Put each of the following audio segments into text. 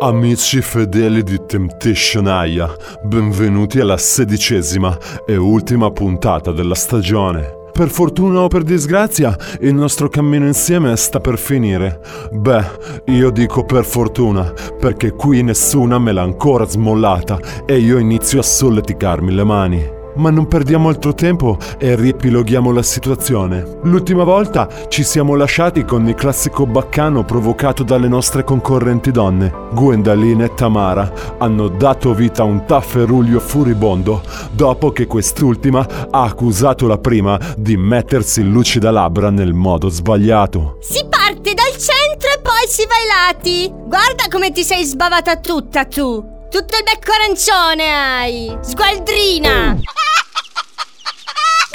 Amici fedeli di Temptation Aya, benvenuti alla sedicesima e ultima puntata della stagione. Per fortuna o per disgrazia, il nostro cammino insieme sta per finire. Beh, io dico per fortuna, perché qui nessuna me l'ha ancora smollata e io inizio a solleticarmi le mani. Ma non perdiamo altro tempo e riepiloghiamo la situazione. L'ultima volta ci siamo lasciati con il classico baccano provocato dalle nostre concorrenti donne. Gwendalina e Tamara hanno dato vita a un tafferuglio furibondo dopo che quest'ultima ha accusato la prima di mettersi lucida labbra nel modo sbagliato. Si parte dal centro e poi si va ai lati. Guarda come ti sei sbavata tutta tu. Tutto il becco arancione hai. Sgualdrina.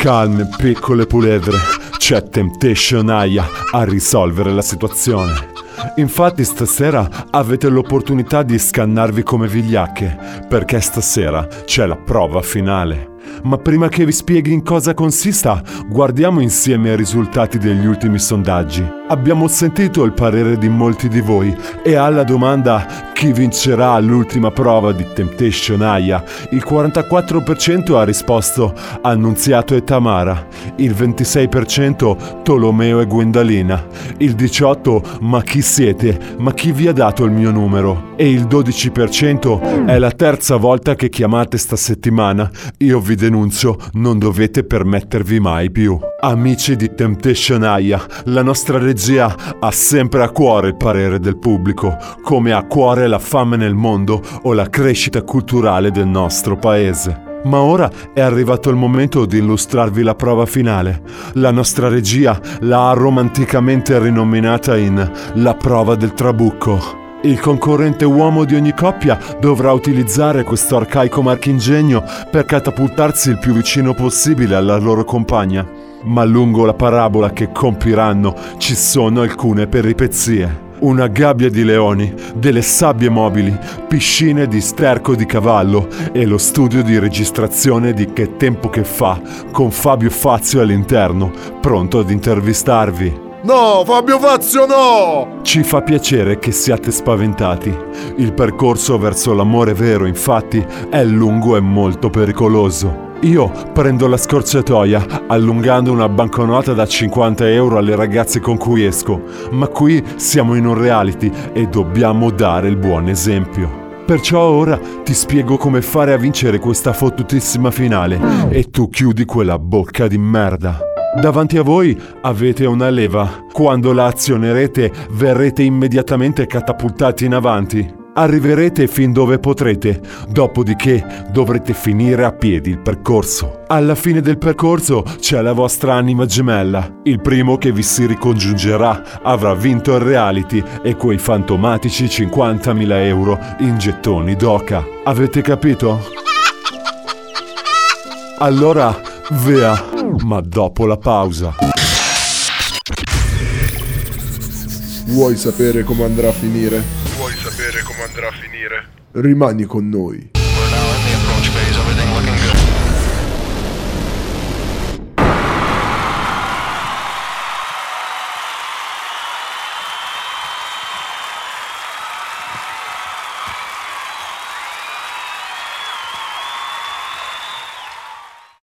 Calme, piccole puledre. C'è Temptation Aya a risolvere la situazione. Infatti stasera avete l'opportunità di scannarvi come vigliacche, perché stasera c'è la prova finale. Ma prima che vi spieghi in cosa consista, guardiamo insieme i risultati degli ultimi sondaggi. Abbiamo sentito il parere di molti di voi e alla domanda chi vincerà l'ultima prova di Temptation Aya, il 44% ha risposto Annunziato e Tamara, il 26% Tolomeo e Gwendalina, il 18% Ma chi siete? Ma chi vi ha dato il mio numero? E il 12% è la terza volta che chiamate sta settimana. Io vi denuncio, non dovete permettervi mai più. Amici di Temptation Aya, la nostra regia ha sempre a cuore il parere del pubblico, come ha a cuore la fame nel mondo o la crescita culturale del nostro paese. Ma ora è arrivato il momento di illustrarvi la prova finale. La nostra regia l'ha romanticamente rinominata in La prova del trabucco. Il concorrente uomo di ogni coppia dovrà utilizzare questo arcaico marchingegno per catapultarsi il più vicino possibile alla loro compagna. Ma lungo la parabola che compiranno ci sono alcune peripezie una gabbia di leoni, delle sabbie mobili, piscine di sterco di cavallo e lo studio di registrazione di Che tempo che fa con Fabio Fazio all'interno, pronto ad intervistarvi. No, Fabio Fazio no! Ci fa piacere che siate spaventati. Il percorso verso l'amore vero, infatti, è lungo e molto pericoloso. Io prendo la scorciatoia, allungando una banconota da 50 euro alle ragazze con cui esco, ma qui siamo in un reality e dobbiamo dare il buon esempio. Perciò ora ti spiego come fare a vincere questa fottutissima finale e tu chiudi quella bocca di merda. Davanti a voi avete una leva. Quando la azionerete verrete immediatamente catapultati in avanti. Arriverete fin dove potrete, dopodiché dovrete finire a piedi il percorso. Alla fine del percorso c'è la vostra anima gemella. Il primo che vi si ricongiungerà avrà vinto il reality e quei fantomatici 50.000 euro in gettoni d'oca. Avete capito? Allora, via! Ma dopo la pausa. Vuoi sapere come andrà a finire? Vuoi sapere come andrà a finire? Rimani con noi.